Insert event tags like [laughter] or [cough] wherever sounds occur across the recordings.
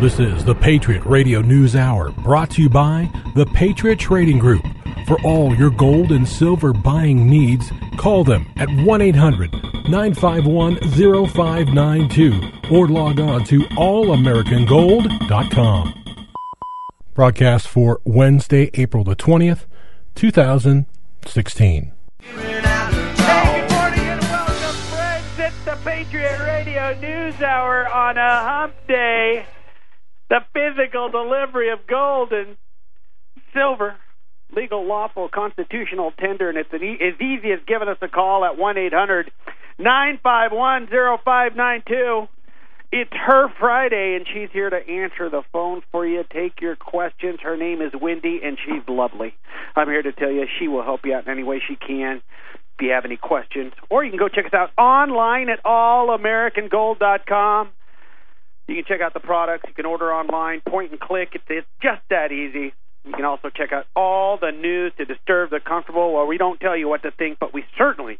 This is the Patriot Radio News Hour brought to you by the Patriot Trading Group. For all your gold and silver buying needs, call them at 1 800 951 0592 or log on to allamericangold.com. Broadcast for Wednesday, April the 20th, 2016. Hey, good morning and welcome, friends. It's the Patriot Radio News Hour on a hump day. The physical delivery of gold and silver, legal, lawful, constitutional tender, and it's e- as easy as giving us a call at 1 800 951 0592. It's her Friday, and she's here to answer the phone for you. Take your questions. Her name is Wendy, and she's lovely. I'm here to tell you she will help you out in any way she can if you have any questions. Or you can go check us out online at allamericangold.com. You can check out the products. You can order online, point and click. It's, just that easy. You can also check out all the news to disturb the comfortable. Well, we don't tell you what to think, but we certainly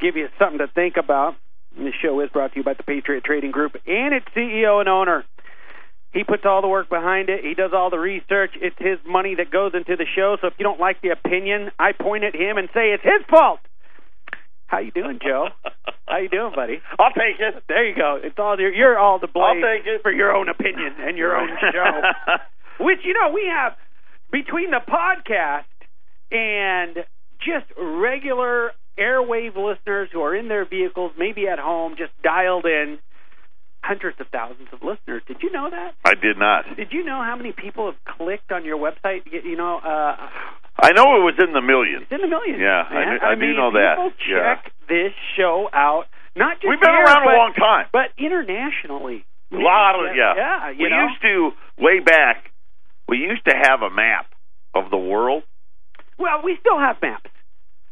give you something to think about. And this show is brought to you by the Patriot Trading Group and its CEO and owner. He puts all the work behind it. He does all the research. It's his money that goes into the show. So if you don't like the opinion, I point at him and say it's his fault. How you doing, Joe? [laughs] How you doing, buddy? I'll take it. There you go. It's all you're, you're all to blame I'll take it. for your own opinion and your own [laughs] show. Which you know we have between the podcast and just regular airwave listeners who are in their vehicles, maybe at home, just dialed in. Hundreds of thousands of listeners. Did you know that? I did not. Did you know how many people have clicked on your website? You you know, uh, I know it was in the millions. it's in the millions. Yeah, I man. I do mean, know that. People Yeah. check this show out. Not just We've been here, around but, a long time. but internationally. A lot of yeah. Yeah, you we know. used to way back. We used to have a map of the world. Well, we still have maps.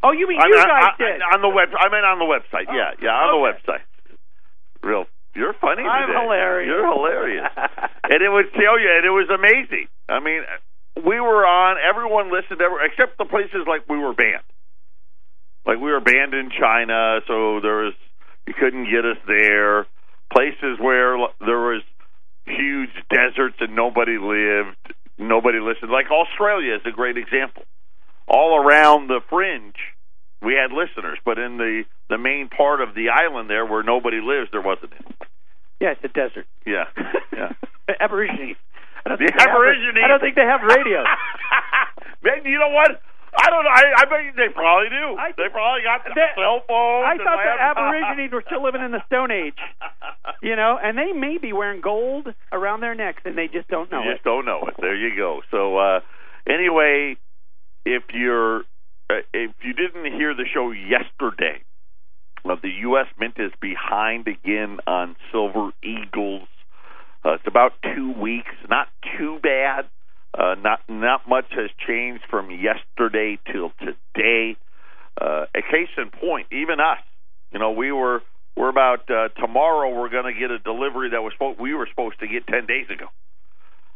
Oh, you mean I you mean, guys I- I- did? on the web. I mean, on the website. Oh, yeah, yeah, on the okay. website. Real, you're funny. I'm hilarious. You're hilarious. [laughs] and it would tell you, and it was amazing. I mean, we were on. Everyone listened, every, except the places like we were banned. Like we were banned in China, so there was you couldn't get us there. Places where there was huge deserts and nobody lived, nobody listened. Like Australia is a great example. All around the fringe, we had listeners, but in the the main part of the island there, where nobody lives, there wasn't any. yeah, it's a desert. Yeah, yeah. [laughs] Aborigines. I don't The think they have- Aborigines. I don't think they have radios. [laughs] Man, you know what? I don't know. I, I bet they probably do. I- they probably got the cell phones. I thought the. Aborigines were still living in the Stone Age. [laughs] You know, and they may be wearing gold around their necks, and they just don't know you it. just don't know it. There you go. So uh, anyway, if you're uh, if you didn't hear the show yesterday, the U.S. Mint is behind again on Silver Eagles. Uh, it's about two weeks. Not too bad. Uh, not not much has changed from yesterday till today. Uh, a case in point, even us. You know, we were we're about uh, tomorrow. We're going to get a delivery that was we were supposed to get ten days ago.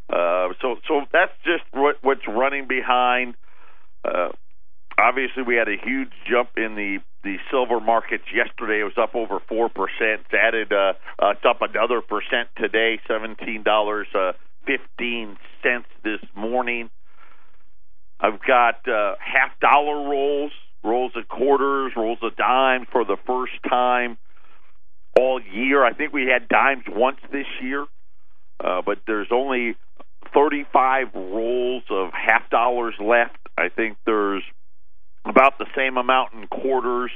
Uh, so so that's just what, what's running behind. Uh, obviously, we had a huge jump in the the silver markets yesterday. Was up over four percent. Added uh, uh, it's up another percent today. Seventeen dollars uh, fifteen cents this morning. I've got uh, half dollar rolls, rolls of quarters, rolls of dimes for the first time all year. I think we had dimes once this year, uh, but there's only 35 rolls of half dollars left. I think there's about the same amount in quarters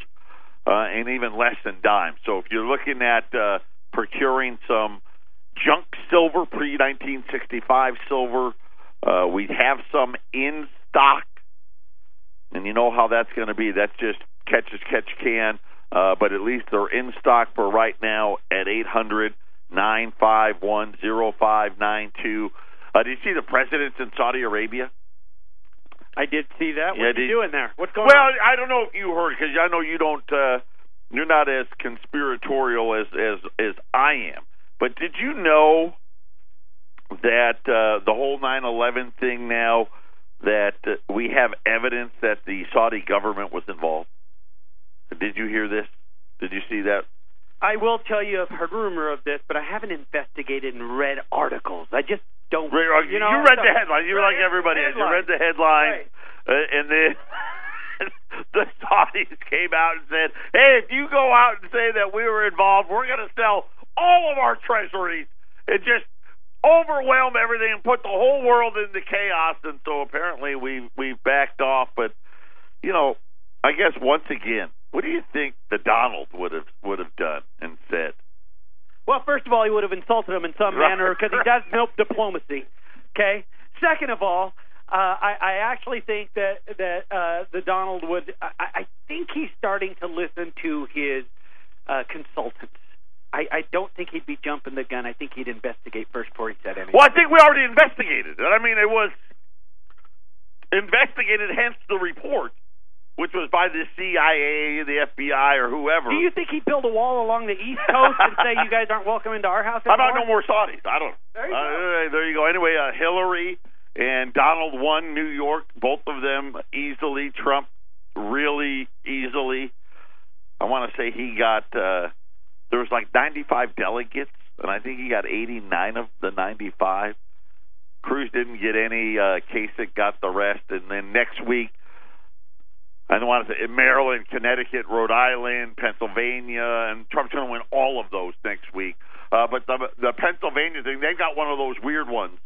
uh, and even less in dimes. So if you're looking at uh, procuring some junk silver, pre 1965 silver, uh, we have some in stock, and you know how that's going to be. That's just catch as catch can. Uh, but at least they're in stock for right now at eight hundred nine five one zero five nine two. Uh, did you see the president's in Saudi Arabia? I did see that. Yeah, What are you did- doing there? What's going Well, on? Well, I don't know if you heard because I know you don't. Uh, you're not as conspiratorial as as as I am. But did you know that uh, the whole 9/11 thing now that uh, we have evidence that the Saudi government was involved? Did you hear this? Did you see that? I will tell you, I've heard rumor of this, but I haven't investigated and read articles. I just don't. You, know, you read so- the headlines. You were like everybody. else. You read the headlines, Right. uh, and then [laughs] the Saudis came out and said, "Hey, if you go out and say that we were involved, we're going to sell all of our treasuries and just overwhelm everything and put the whole world into chaos." And so apparently we we backed off. But you know, I guess once again, what do you think the Donald would have would have done? Well, first of all, he would have insulted him in some Right, manner because he [laughs] does know diplomacy. Okay. Second of all, uh, I, I actually think that that uh, the Donald would. I, I think he's starting to listen to his uh, consultants. I, I don't think he'd be jumping the gun. I think he'd investigate first before he said anything. Well, I think we already investigated. I mean, it was investigated, hence the report, which was by the CIA, the FBI, or whoever. Do you think he'd build a wall along the East Coast and say you guys aren't welcome into our house [laughs] How about no more Saudis? I don't know. There you Uh, there you go. Anyway, uh, Hillary and Donald won New York, both of them easily. Trump really easily. I want to say he got uh, there was like 95 delegates, and I think he got 89 of the 95. Cruz didn't get any. Uh, Kasich got the rest, and then next week. I don't want to say Maryland, Connecticut, Rhode Island, Pennsylvania, and Trump's going to win all of those next week. Uh, but the the Pennsylvania thing, they've got one of those weird ones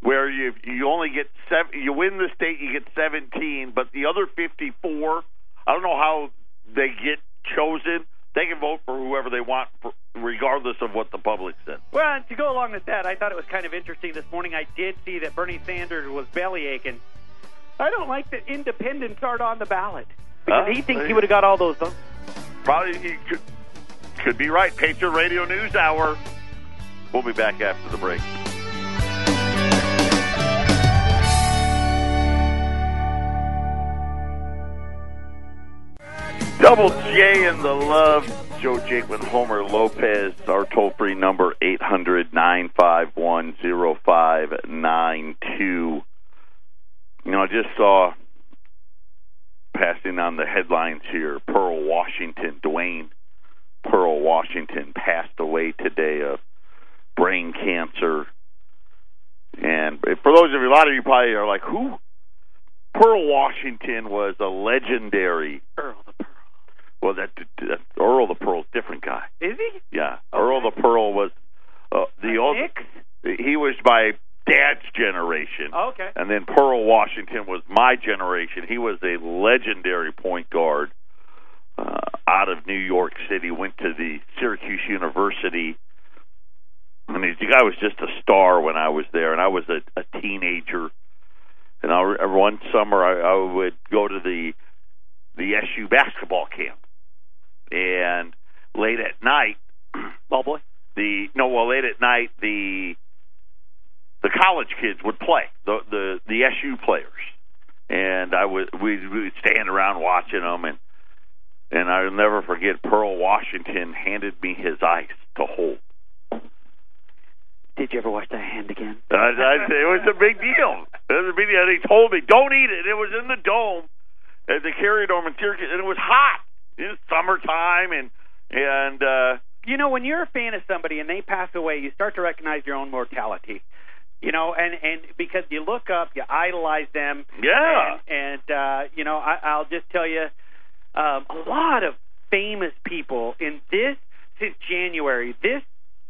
where you you only get seven. You win the state, you get seventeen, but the other fifty four, I don't know how they get chosen. They can vote for whoever they want, for, regardless of what the public says. Well, to go along with that, I thought it was kind of interesting this morning. I did see that Bernie Sanders was belly aching. I don't like that independents aren't on the ballot because Huh? he thinks he would have got all those votes. Probably he could could be right. Patriot Radio News Hour. We'll be back after the break. Double J in the love. Joe Jakeman, Homer Lopez. Our toll free number eight hundred nine five one zero five nine two. You know, I just saw passing on the headlines here. Pearl Washington, Dwayne Pearl Washington passed away today of brain cancer. And for those of you, a lot of you probably are like, who? Pearl Washington was a legendary. Earl the Pearl. Well, that, that Earl the Pearl's different guy. Is he? Yeah, Earl the Pearl was uh, the old. He was my dad's generation. Oh, okay. And then Pearl Washington was my generation. He was a legendary point guard uh, out of New York City. Went to the Syracuse University. I mean, the guy was just a star when I was there, and I was a, a teenager. And I, one summer, I, I would go to the the SU basketball camp, and late at night, [clears throat] Ball boy. the no, well, late at night, the the college kids would play the the the SU players, and I would we would stand around watching them, and and I'll never forget Pearl Washington handed me his ice to hold. Did you ever watch that hand again? I, I, it was a big deal. It was a big deal. They told me, "Don't eat it." It was in the dome at the Carrier Dome in Syracuse, and it was hot. It was summertime, and and uh, You know, when you're a fan of somebody and they pass away, you start to recognize your own mortality. You know, and and because you look up, you idolize them. Yeah. And, and uh, you know, I, I'll just tell you, um, a lot of famous people in this since January, this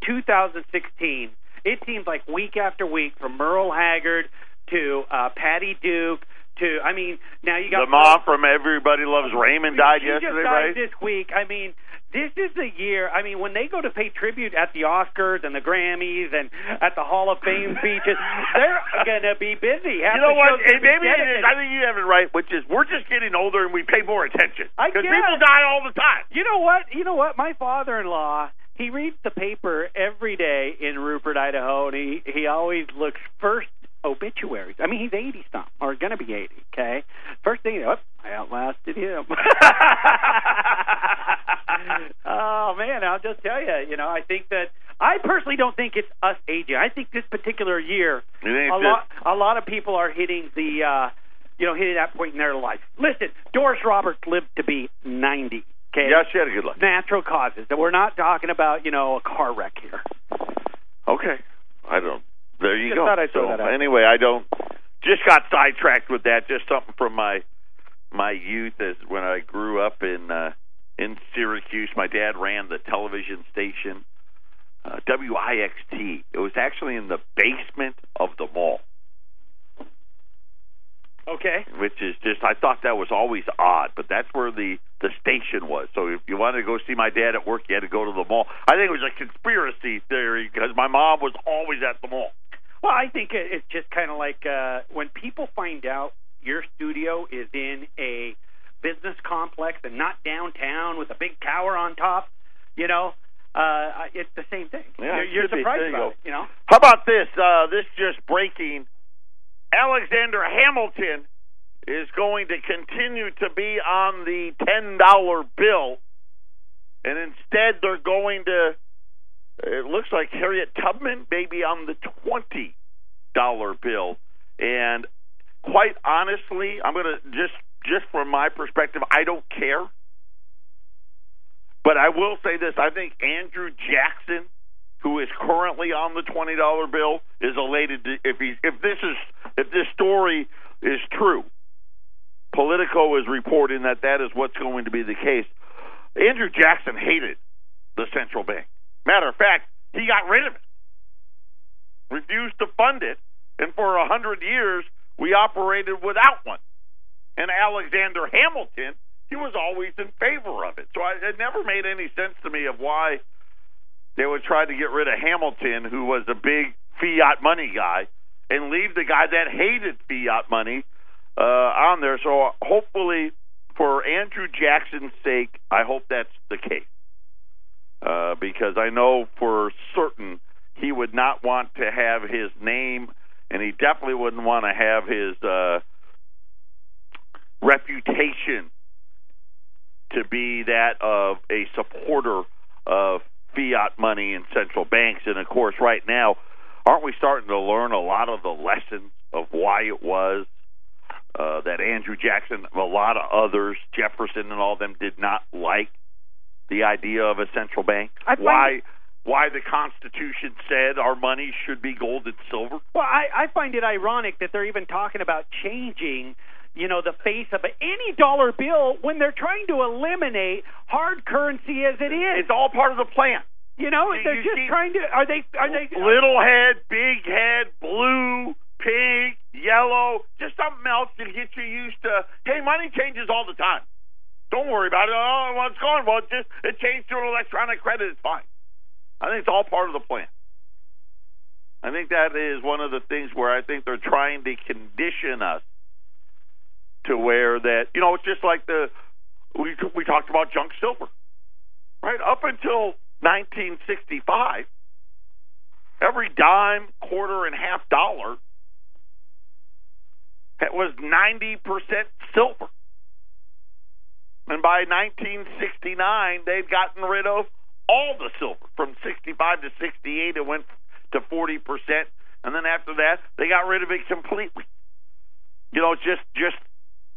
2016. It seems like week after week, from Merle Haggard to uh, Patty Duke to, I mean, now you got the mom from Everybody Loves Raymond died yesterday, just died right? this week. I mean, this is the year. I mean, when they go to pay tribute at the Oscars and the Grammys and at the Hall of Fame speeches, [laughs] they're gonna be busy. Half You know what? maybe it is. I think you have it right, which is we're just getting older and we pay more attention I because people die all the time. You know what? You know what? My father-in-law, he reads the paper every day in Rupert, Idaho, and he he always looks first obituaries. I mean, he's 80 something or going to be 80. Okay, first thing, oh, I outlasted him. [laughs] oh man, I'll just tell you. You know, I think that I personally don't think it's us aging. I think this particular year, a it's lot a lot of people are hitting the. uh you know, hitting that point in their life. Listen, Doris Roberts lived to be 90. Okay. Yeah, she had a good life. Natural causes. We're not talking about you know a car wreck here. Okay. I don't. There you Just go. so anyway, I don't. Just got sidetracked with that. Just something from my my youth as when I grew up in uh, in Syracuse. My dad ran the television station uh, WIXT. It was actually in the basement of the mall. Okay. which is just I thought that was always odd, but that's where the the station was. So if you wanted to go see my dad at work, you had to go to the mall. I think it was a conspiracy theory because my mom was always at the mall. Well, I think it's just kind of like uh, when people find out your studio is in a business complex and not downtown with a big tower on top. You know, uh, it's the same thing. Yeah, you're you're surprised you about it. You know. How about this? Uh, this just breaking. Alexander Hamilton is going to continue to be on the ten dollar bill, and instead they're going to. It looks like Harriet Tubman maybe on the twenty dollar bill, and quite honestly, I'm to just just from my perspective, I don't care. But I will say this: I think Andrew Jackson who is currently on the twenty dollar bill is elated to, if he if this is if this story is true. Politico is reporting that that is what's going to be the case. Andrew Jackson hated the central bank. Matter of fact, he got rid of it, refused to fund it, and for a hundred years we operated without one. And Alexander Hamilton, he was always in favor of it. So I, it never made any sense to me of why they would try to get rid of Hamilton, who was a big fiat money guy, and leave the guy that hated fiat money uh, on there. So hopefully, for Andrew Jackson's sake, I hope that's the case. Uh, because I know for certain he would not want to have his name, and he definitely wouldn't want to have his uh, reputation to be that of a supporter of fiat money and central banks. And of course, right now, aren't we starting to learn a lot of the lessons of why it was uh, that Andrew Jackson, a lot of others, Jefferson, and all them did not like the idea of a central bank? Why? Why the Constitution said our money should be gold and silver? Well, I, I find it ironic that they're even talking about changing, you know, the face of any dollar bill when they're trying to eliminate hard currency as it is. It's all part of the plan. You know, You- they're you just see- trying to. Are they? Are they? Little head, big head, blue, pink, yellow, just something else to get you used to. Hey, money changes all the time. Don't worry about it. Oh, well, it's gone. Well, it just it changed to an electronic credit. It's fine. I think it's all part of the plan. I think that is one of the things where I think they're trying to condition us to where that you know it's just like the we we talked about junk silver, right? Up until 1965, every dime, quarter, and half dollar was 90% silver. And by 1969, they'd gotten rid of all the silver. From 65 to 68, it went to 40%. And then after that, they got rid of it completely. You know, just just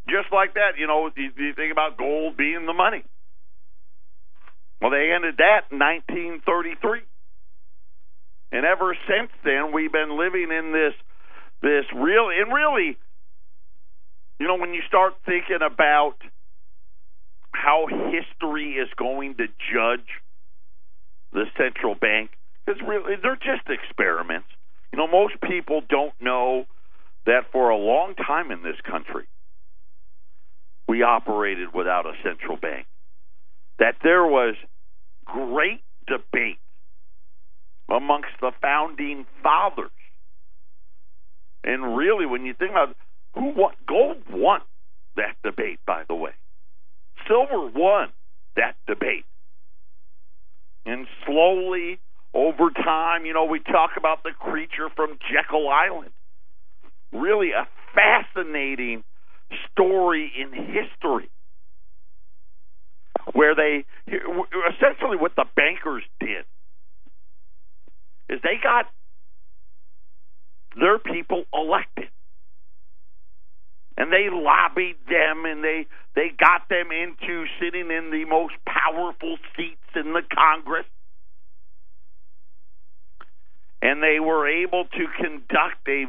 just like that. You know, you, you think about gold being the money. Well, they ended that in 1933, and ever since then, we've been living in this this real and really, you know, when you start thinking about how history is going to judge the central bank, it's really they're just experiments. You know, most people don't know that for a long time in this country, we operated without a central bank. That there was great debate amongst the founding fathers. And really, when you think about who won, gold won that debate, by the way. Silver won that debate. And slowly, over time, you know, we talk about the creature from Jekyll Island. Really a fascinating story in history where they essentially what the bankers did is they got their people elected. And they lobbied them and they they got them into sitting in the most powerful seats in the Congress. And they were able to conduct a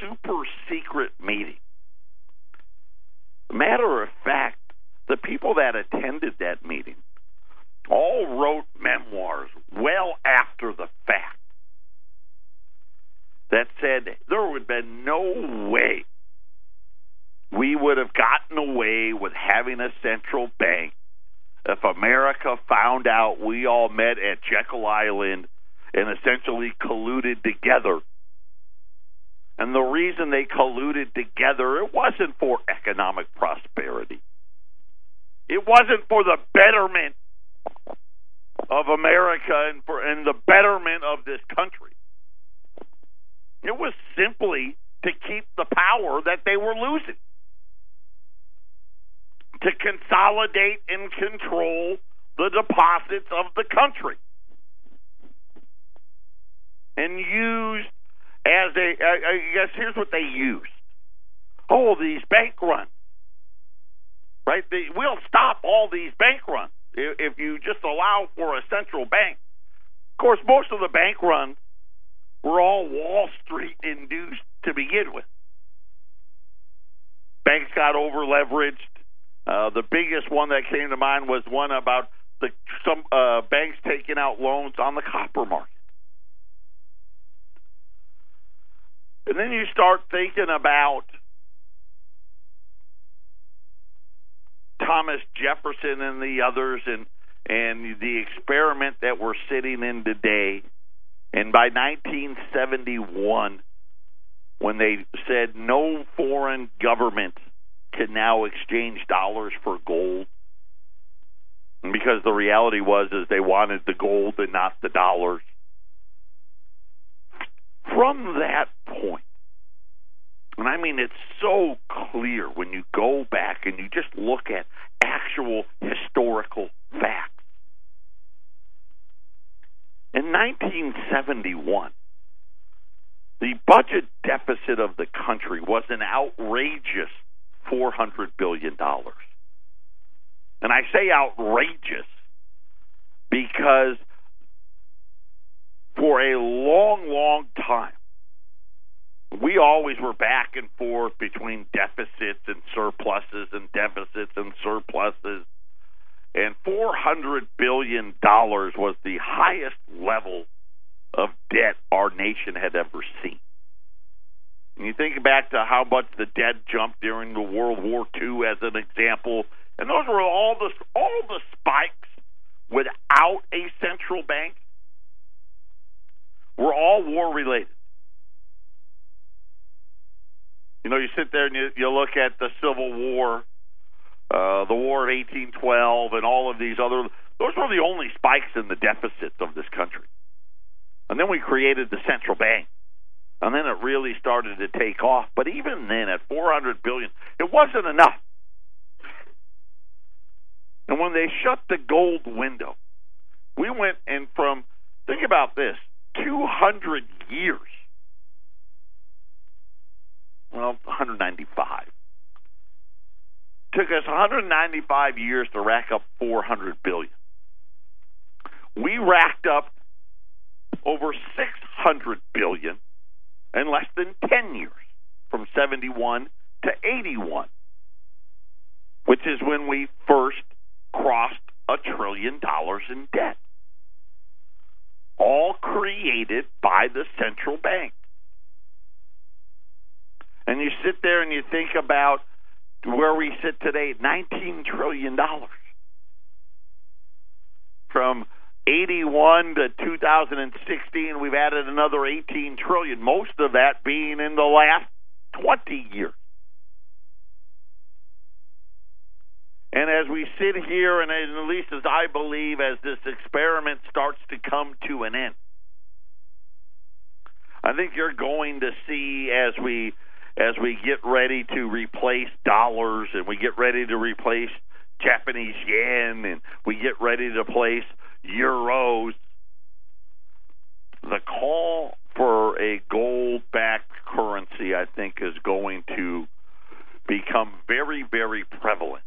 super secret meeting. Matter of fact, the people that attended that meeting all wrote memoirs well after the fact that said there would have been no way we would have gotten away with having a central bank if America found out we all met at Jekyll Island and essentially colluded together. And the reason they colluded together, it wasn't for economic prosperity. It wasn't for the betterment of America and for and the betterment of this country. It was simply to keep the power that they were losing to consolidate and control the deposits of the country and used as a I guess here's what they used. Oh, these bank runs, right? They, we'll stop all these bank runs if you just allow for a central bank. Of course, most of the bank runs were all Wall Street induced to begin with. Banks got over leveraged. Uh, the biggest one that came to mind was one about the some uh, banks taking out loans on the copper market. And then you start thinking about Thomas Jefferson and the others and and the experiment that we're sitting in today. And by 1971, when they said no foreign government can now exchange dollars for gold, because the reality was is they wanted the gold and not the dollars. From that point, and I mean it's so clear when you go back and you just look at actual historical facts. In 1971, the budget deficit of the country was an outrageous $400 billion. And I say outrageous because for a long, long time, we always were back and forth between deficits and surpluses and deficits and surpluses. And $400 billion was the highest level of debt our nation had ever seen. And you think back to how much the debt jumped during the World War II as an example, and those were all the all the spikes without a central bank were all war related. You know, you sit there and you, you look at the Civil War, uh, the War of 1812, and all of these other. Those were the only spikes in the deficits of this country. And then we created the central bank, and then it really started to take off. But even then, at 400 billion, it wasn't enough. And when they shut the gold window, we went and from think about this 200 years well, 195. Took us 195 years to rack up 400 billion. We racked up over 600 billion in less than 10 years, from 71 to 81, which is when we first crossed a trillion dollars in debt. All created by the central bank. And you sit there and you think about where we sit today, $19 trillion. From 81 to 2016, we've added another 18 trillion, most of that being in the last 20 years. And as we sit here, and at least as I believe, as this experiment starts to come to an end, I think you're going to see as we as we get ready to replace dollars and we get ready to replace Japanese yen and we get ready to place euros. The call for a gold backed currency, I think, is going to become very, very prevalent.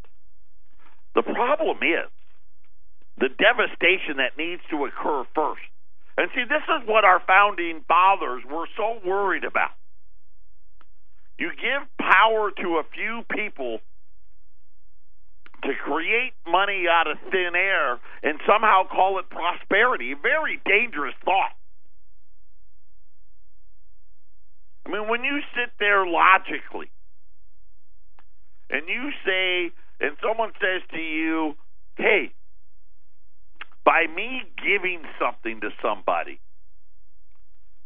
The problem is the devastation that needs to occur first. And see, this is what our founding fathers were so worried about. You give power to a few people to create money out of thin air and somehow call it prosperity. A very dangerous thought. I mean, when you sit there logically and you say, and someone says to you, hey, by me giving something to somebody,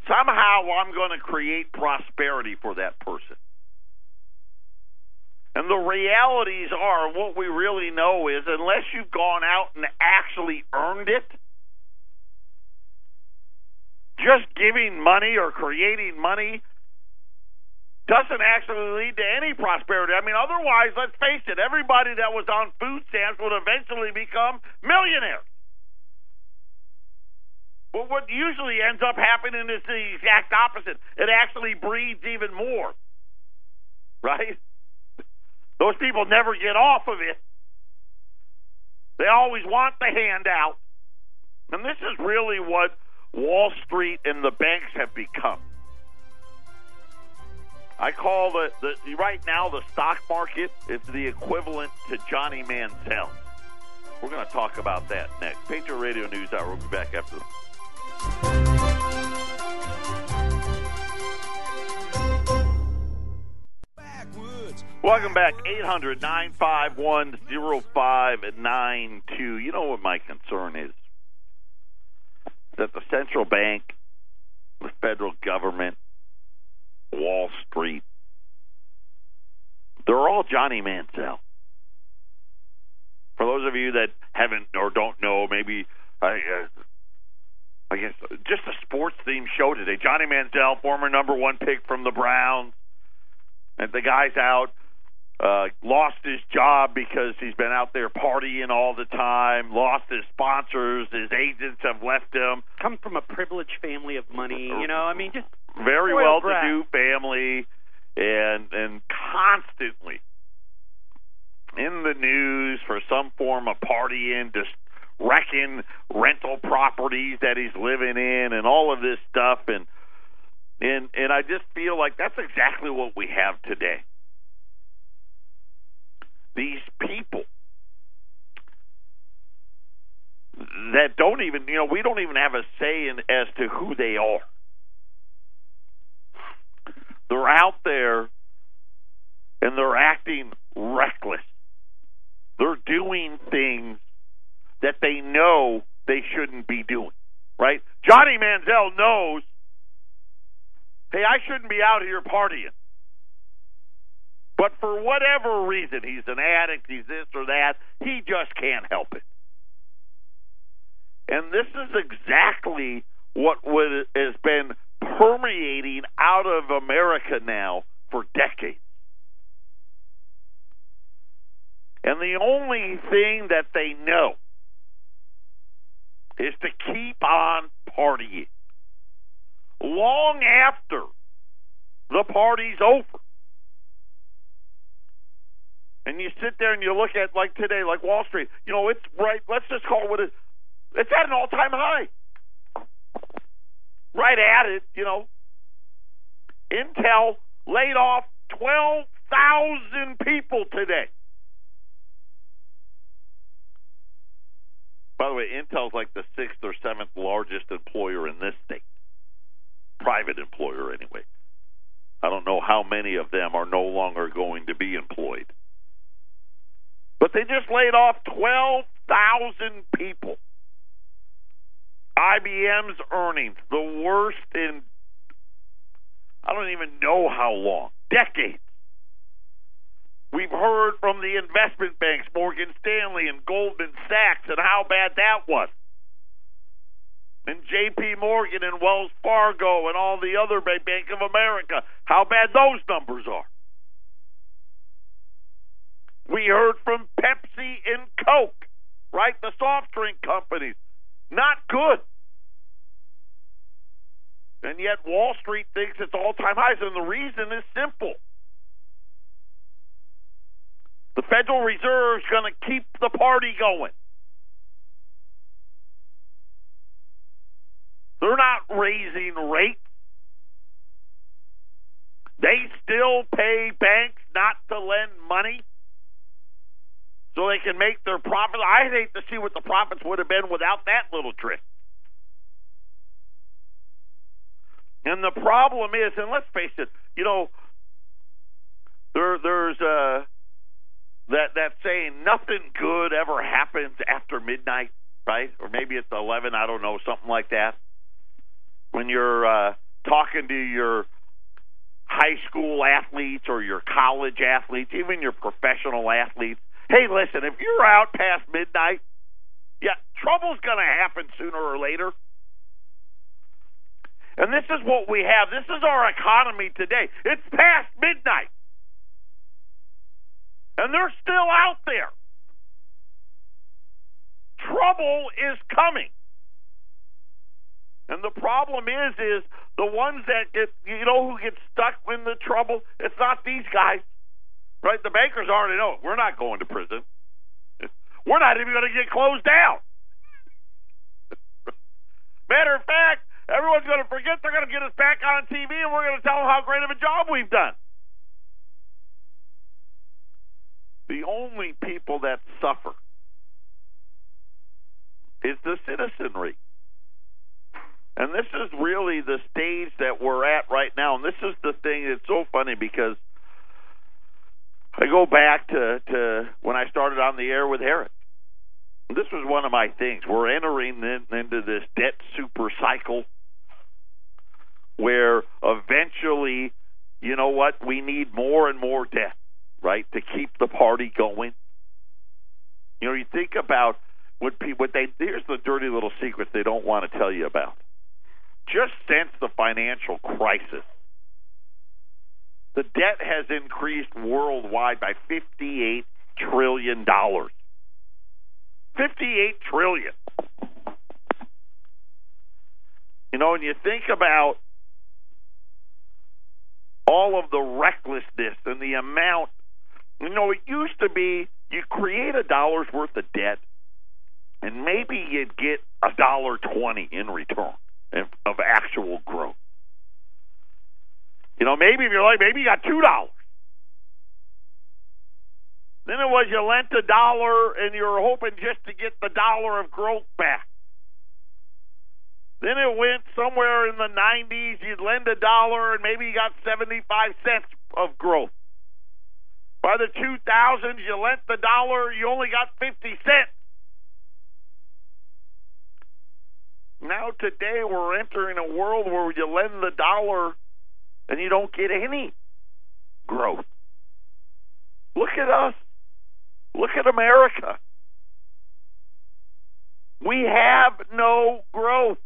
somehow I'm going to create prosperity for that person. And the realities are, what we really know is, unless you've gone out and actually earned it, just giving money or creating money doesn't actually lead to any prosperity. I mean, otherwise, let's face it, everybody that was on food stamps would eventually become millionaires. But what usually ends up happening is the exact opposite. It actually breeds even more. Right? Those people never get off of it. They always want the handout. And this is really what Wall Street and the banks have become. I call the, the right now the stock market is the equivalent to Johnny Manziel. We're going to talk about that next. Patriot Radio News Hour. We'll be back after. Welcome back. 800 951 0592. You know what my concern is? That the central bank, the federal government, Wall Street. They're all Johnny Manziel. For those of you that haven't or don't know, maybe I, uh, I guess just a sports themed show today. Johnny Manziel, former number one pick from the Browns, and the guy's out. Uh, lost his job because he's been out there partying all the time. Lost his sponsors. His agents have left him. Come from a privileged family of money, you know. I mean, just very well to do family and and constantly in the news for some form of partying, just wrecking rental properties that he's living in and all of this stuff and and and I just feel like that's exactly what we have today. These people that don't even you know we don't even have a say in as to who they are. They're out there and they're acting reckless. They're doing things that they know they shouldn't be doing, right? Johnny Manziel knows, hey, I shouldn't be out here partying. But for whatever reason, he's an addict, he's this or that, he just can't help it. And this is exactly what has been permeating out of America now for decades. And the only thing that they know is to keep on partying long after the party's over. And you sit there and you look at like today, like Wall Street. You know, it's right. Let's just call it what it. It's at an all-time high right at it, you know. Intel laid off 12,000 people today. By the way, Intel's like the sixth or seventh largest employer in this state. Private employer, anyway. I don't know how many of them are no longer going to be employed. But they just laid off 12,000 people. IBM's earnings, the worst in I don't even know how long, decades. We've heard from the investment banks, Morgan Stanley and Goldman Sachs, and how bad that was. And JP Morgan and Wells Fargo and all the other Bank of America, how bad those numbers are. We heard from Pepsi and Coke, right? The soft drink companies. Not good. And yet Wall Street thinks it's all time highs. And the reason is simple The Federal Reserve is going to keep the party going. They're not raising rates. They still pay banks not to lend money so they can make their profit. I'd hate to see what the profits would have been without that little trick. And the problem is, and let's face it, you know, there there's uh that that saying nothing good ever happens after midnight, right? Or maybe it's eleven, I don't know, something like that. When you're uh talking to your high school athletes or your college athletes, even your professional athletes, hey, listen, if you're out past midnight, yeah, trouble's going to happen sooner or later. And this is what we have. This is our economy today. It's past midnight. And they're still out there. Trouble is coming. And the problem is, is the ones that get, you know, who get stuck in the trouble. It's not these guys, right? The bankers already know it. we're not going to prison. We're not even going to get closed down. Matter of fact, Everyone's going to forget they're going to get us back on TV, and we're going to tell them how great of a job we've done. The only people that suffer is the citizenry. And this is really the stage that we're at right now. And this is the thing that's so funny because I go back to, to when I started on the air with Harris. This was one of my things. We're entering in, into this debt super cycle where eventually, you know what, we need more and more debt, right, to keep the party going. You know, you think about what people, what they, here's the dirty little secret they don't want to tell you about. Just since the financial crisis, the debt has increased worldwide by $58 trillion. $58 trillion. You know, when you think about all of the recklessness and the amount. You know, it used to be you create a dollar's worth of debt, and maybe you'd get a dollar twenty in return of actual growth. You know, maybe if you're like, maybe you got two dollars. Then it was you lent a dollar and you're hoping just to get the dollar of growth back. Then it went somewhere in the 90s. You'd lend a dollar and maybe you got 75 cents of growth. By the 2000s, you lent the dollar, you only got 50 cents. Now, today, we're entering a world where you lend the dollar and you don't get any growth. Look at us. Look at America. We have no growth.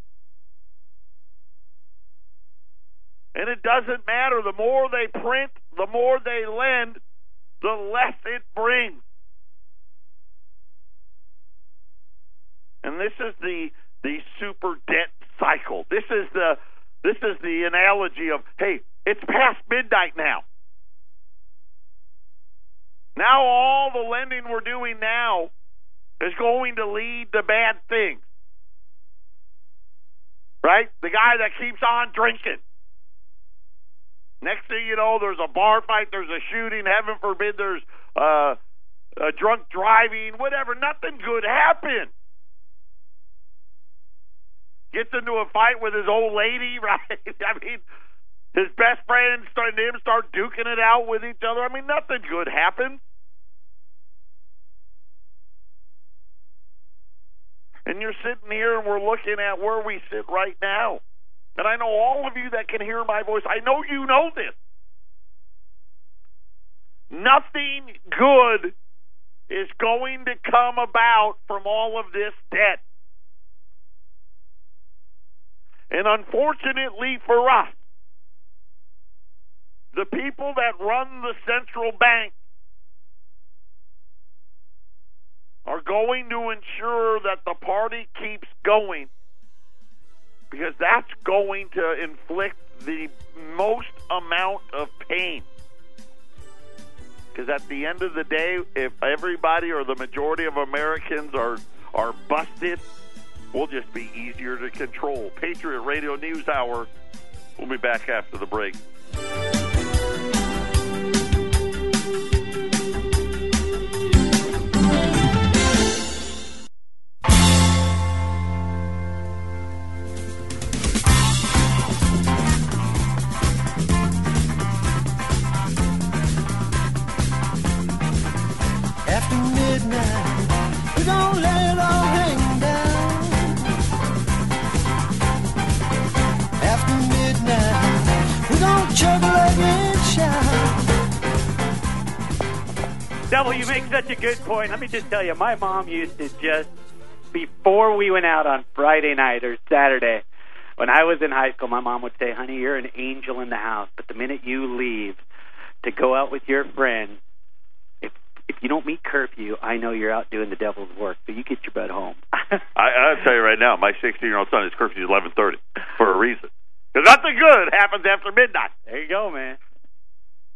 And it doesn't matter. The more they print, the more they lend, the less it brings. And this is the the super debt cycle. This is the this is the analogy of hey, it's past midnight now. Now all the lending we're doing now is going to lead to bad things. Right? The guy that keeps on drinking Next thing you know, there's a bar fight, there's a shooting. Heaven forbid, there's uh, a drunk driving, whatever. Nothing good happens. Gets into a fight with his old lady, [laughs] right? I mean, his best friend and him start duking it out with each other. I mean, nothing good happens. And you're sitting here and we're looking at where we sit right now. And I know all of you that can hear my voice, I know you know this. Nothing good is going to come about from all of this debt. And unfortunately for us, the people that run the central bank are going to ensure that the party keeps going because that's going to inflict the most amount of pain. Because at the end of the day, if everybody or the majority of Americans are are busted, we'll just be easier to control. Patriot Radio News Hour. We'll be back after the break. Devil, you make such a good point. Let me just tell you, my mom used to just before we went out on Friday night or Saturday, when I was in high school, my mom would say, "Honey, you're an angel in the house, but the minute you leave to go out with your friends, if if you don't meet curfew, I know you're out doing the devil's work. So you get your butt home." [laughs] I, I'll tell you right now, my 16 year old son is curfew eleven thirty for a reason. Because nothing good happens after midnight. there you go, man.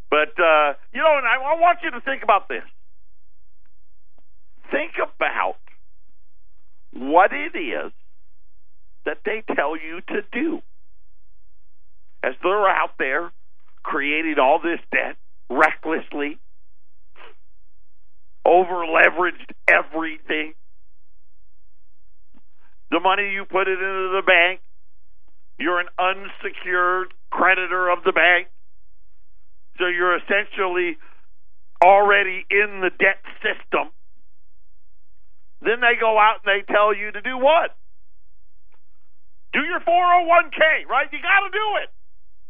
But uh, you know, and I, I want you to think about this. Think about what it is that they tell you to do. As they're out there creating all this debt recklessly, over leveraged everything. The money you put it into the bank, you're an unsecured creditor of the bank. So you're essentially already in the debt system. Then they go out and they tell you to do what? Do your 401k, right? You got to do it.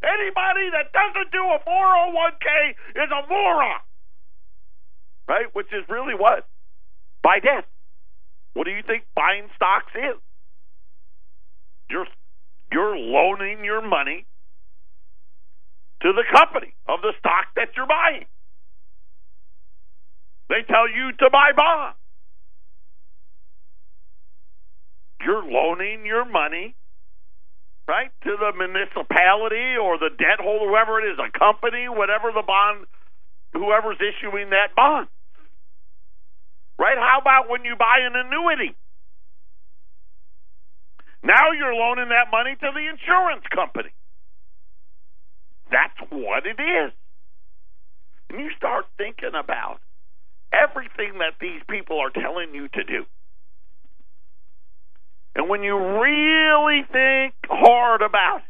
Anybody that doesn't do a 401k is a moron. Right? Which is really what? Buy debt. What do you think buying stocks is? You're you're loaning your money to the company of the stock that you're buying. They tell you to buy bonds. You're loaning your money, right, to the municipality or the debt holder, whoever it is, a company, whatever the bond, whoever's issuing that bond. Right? How about when you buy an annuity? Now you're loaning that money to the insurance company. That's what it is. And you start thinking about everything that these people are telling you to do. And when you really think hard about it,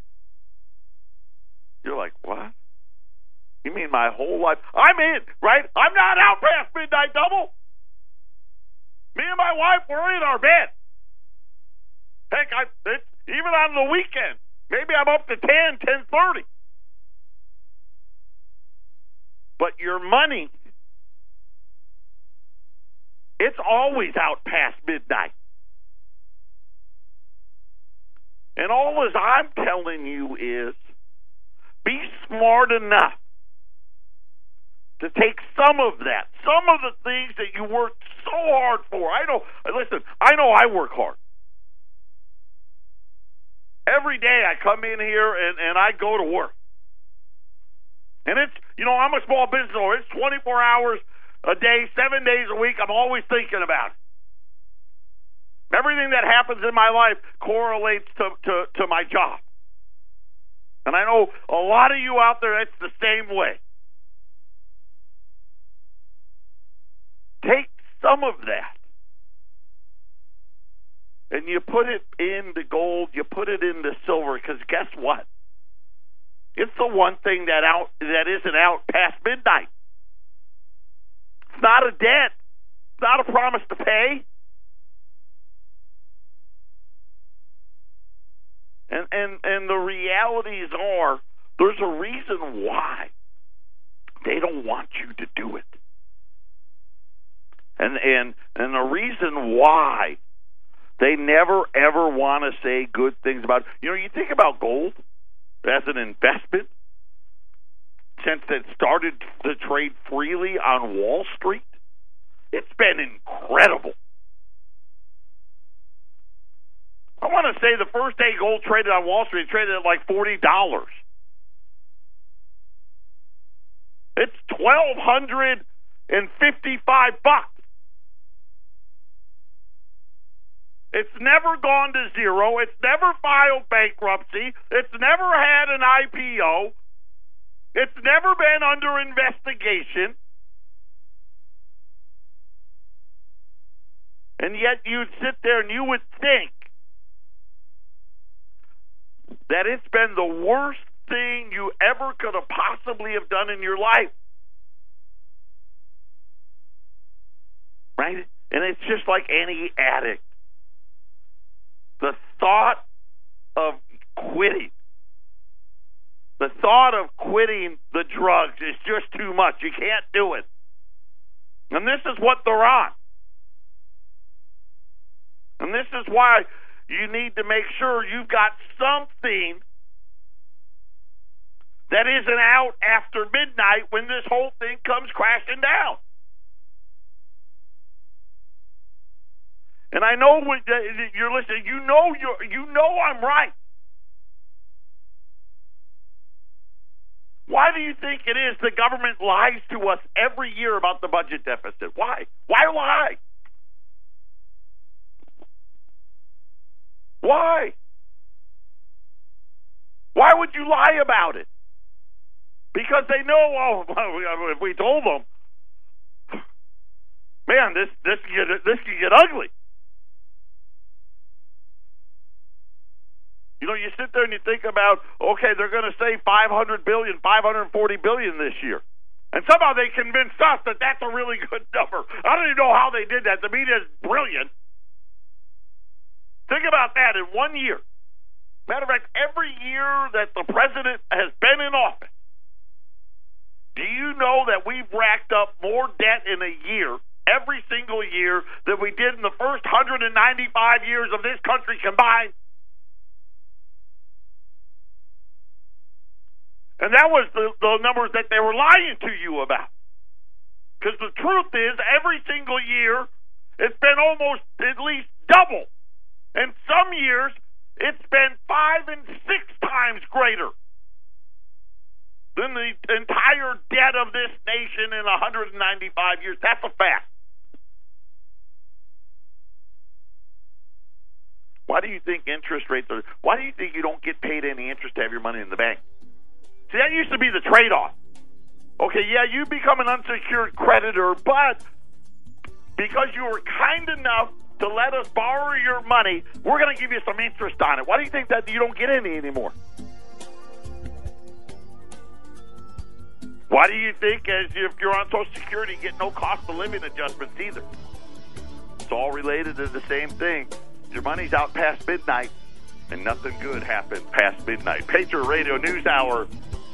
you're like, what? You mean my whole life? I'm in, right? I'm not out past midnight double. Me and my wife, we're in our bed. Heck, I it's, even on the weekend, maybe I'm up to 10, 10.30. But your money, it's always out past midnight. And all as I'm telling you is be smart enough to take some of that, some of the things that you worked so hard for. I know, listen, I know I work hard. Every day I come in here and, and I go to work. And it's, you know, I'm a small business owner. It's 24 hours a day, seven days a week. I'm always thinking about it. Everything that happens in my life correlates to, to, to my job. And I know a lot of you out there, it's the same way. Take some of that and you put it into gold, you put it into silver, because guess what? It's the one thing that out that isn't out past midnight. It's not a debt. It's not a promise to pay. And and and the realities are there's a reason why they don't want you to do it. And and and the reason why they never ever want to say good things about. You know, you think about gold as an investment since it started to trade freely on Wall Street. It's been incredible. I want to say the first day gold traded on Wall Street traded at like forty dollars. It's twelve hundred and 55 bucks. It's never gone to zero. It's never filed bankruptcy. It's never had an IPO. It's never been under investigation. And yet you'd sit there and you would think that it's been the worst thing you ever could have possibly have done in your life. Right? And it's just like any addict. Thought of quitting, the thought of quitting the drugs is just too much. You can't do it. And this is what they're on. And this is why you need to make sure you've got something that isn't out after midnight when this whole thing comes crashing down. And I know you're listening, you know you you know I'm right. Why do you think it is the government lies to us every year about the budget deficit? Why? Why lie? Why? Why would you lie about it? Because they know. Oh, [laughs] if we told them, man, this this can get this can get ugly. You know, you sit there and you think about, okay, they're going to save 500 billion, 540 billion this year. And somehow they convinced us that that's a really good [laughs] number. I don't even know how they did that. The media is brilliant. Think about that in one year. Matter of fact, every year that the president has been in office, do you know that we've racked up more debt in a year, every single year, than we did in the first 195 years of this country combined? And that was the, the numbers that they were lying to you about. Because the truth is, every single year, it's been almost at least double and some years, it's been five and six times greater than the entire debt of this nation in 195 years. That's a fact. Why do you think interest rates are? Why do you think you don't get paid any interest to have your money in the bank? See, that used to be the trade off. Okay, yeah, you become an unsecured creditor, but because you were kind enough to let us borrow your money, we're going to give you some interest on it. Why do you think that you don't get any anymore? Why do you think, as if you're on Social Security, you get no cost of living adjustments either? It's all related to the same thing. Your money's out past midnight, and nothing good happens past midnight. Patriot Radio News Hour.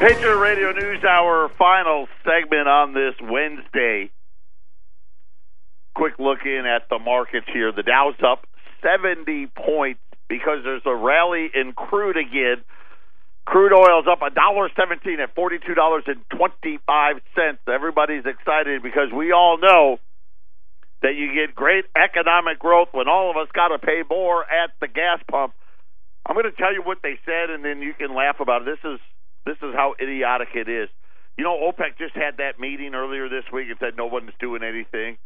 Patriot Radio News Hour final segment on this Wednesday. Quick look in at the markets here. The Dow's up 70 points because there's a rally in crude again. Crude oil's up a dollar seventeen at forty two dollars and twenty five cents. Everybody's excited because we all know that you get great economic growth when all of us got to pay more at the gas pump. I'm going to tell you what they said, and then you can laugh about it. This is this is how idiotic it is. You know, OPEC just had that meeting earlier this week and said no one's doing anything.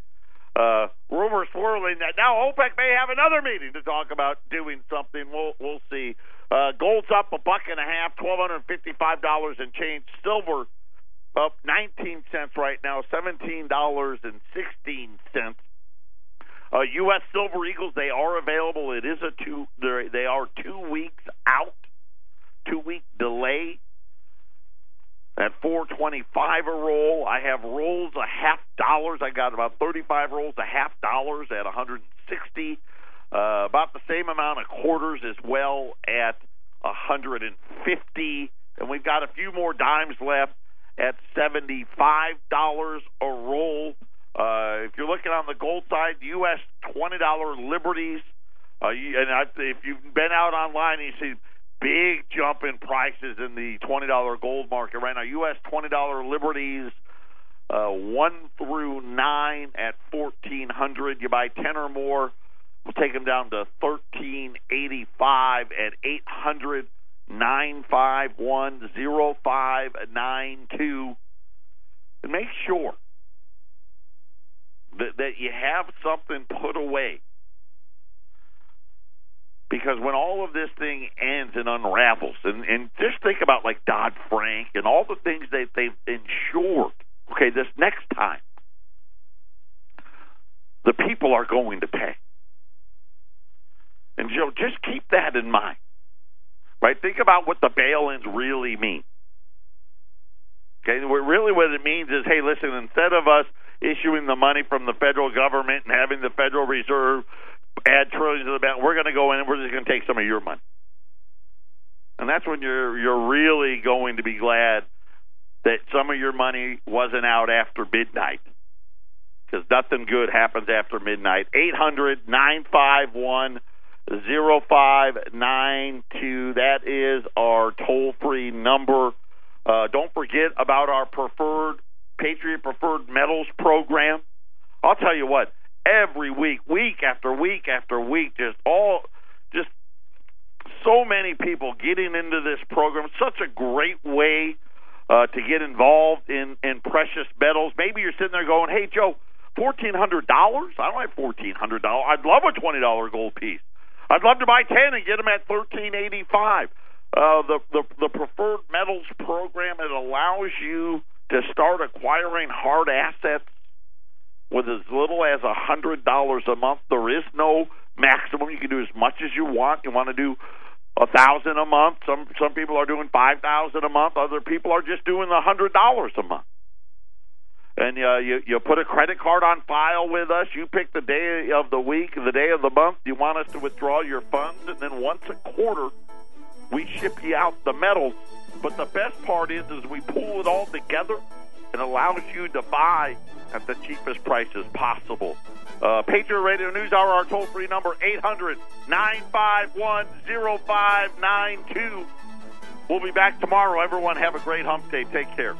Uh, rumors swirling that now OPEC may have another meeting to talk about doing something. We'll we'll see. Uh, gold's up a buck and a half, twelve hundred fifty-five dollars and change. Silver up nineteen cents right now, seventeen dollars and sixteen cents. Uh, U.S. Silver Eagles they are available. It is a two. They are two weeks out, two week delay at 425 a roll. I have rolls a half dollars. I got about 35 rolls a half dollars at 160. Uh, about the same amount of quarters as well at 150. And we've got a few more dimes left at $75 a roll. Uh, if you're looking on the gold side, U.S. twenty dollar Liberties, uh, and I, if you've been out online and you see big jump in prices in the twenty dollar gold market right now, U.S. twenty dollar Liberties. Uh, one through nine at fourteen hundred. You buy ten or more, we'll take them down to thirteen eighty five at eight hundred nine five one zero five nine two. And make sure that, that you have something put away. Because when all of this thing ends and unravels, and, and just think about like Dodd Frank and all the things that they've ensured, okay, this next time, the people are going to pay. And Joe, just keep that in mind. Right? Think about what the bail ins really mean. Okay, really what it means is, hey, listen, instead of us issuing the money from the federal government and having the Federal Reserve add trillions to the bank. We're going to go in and we're just going to take some of your money. And that's when you're you're really going to be glad that some of your money wasn't out after midnight. Because nothing good happens after midnight. Eight hundred nine five one zero five nine two. That is our toll free number. Uh, don't forget about our preferred Patriot Preferred Metals program. I'll tell you what, every week, week after week after week, just all, just so many people getting into this program. Such a great way uh, to get involved in in precious metals. Maybe you're sitting there going, "Hey, Joe, fourteen hundred dollars? I don't have fourteen hundred dollars. I'd love a twenty dollar gold piece. I'd love to buy ten and get them at thirteen eighty five. Uh, the, the the preferred metals program it allows you to start acquiring hard assets with as little as a hundred dollars a month. There is no maximum. You can do as much as you want. You want to do a thousand a month. Some some people are doing five thousand a month. Other people are just doing a hundred dollars a month. And uh, you you put a credit card on file with us. You pick the day of the week, the day of the month. You want us to withdraw your funds, and then once a quarter, we ship you out the metals but the best part is, is we pull it all together it allows you to buy at the cheapest prices possible. Uh, Patriot Radio News Hour, our toll free number, 800 951 0592. We'll be back tomorrow. Everyone, have a great hump day. Take care.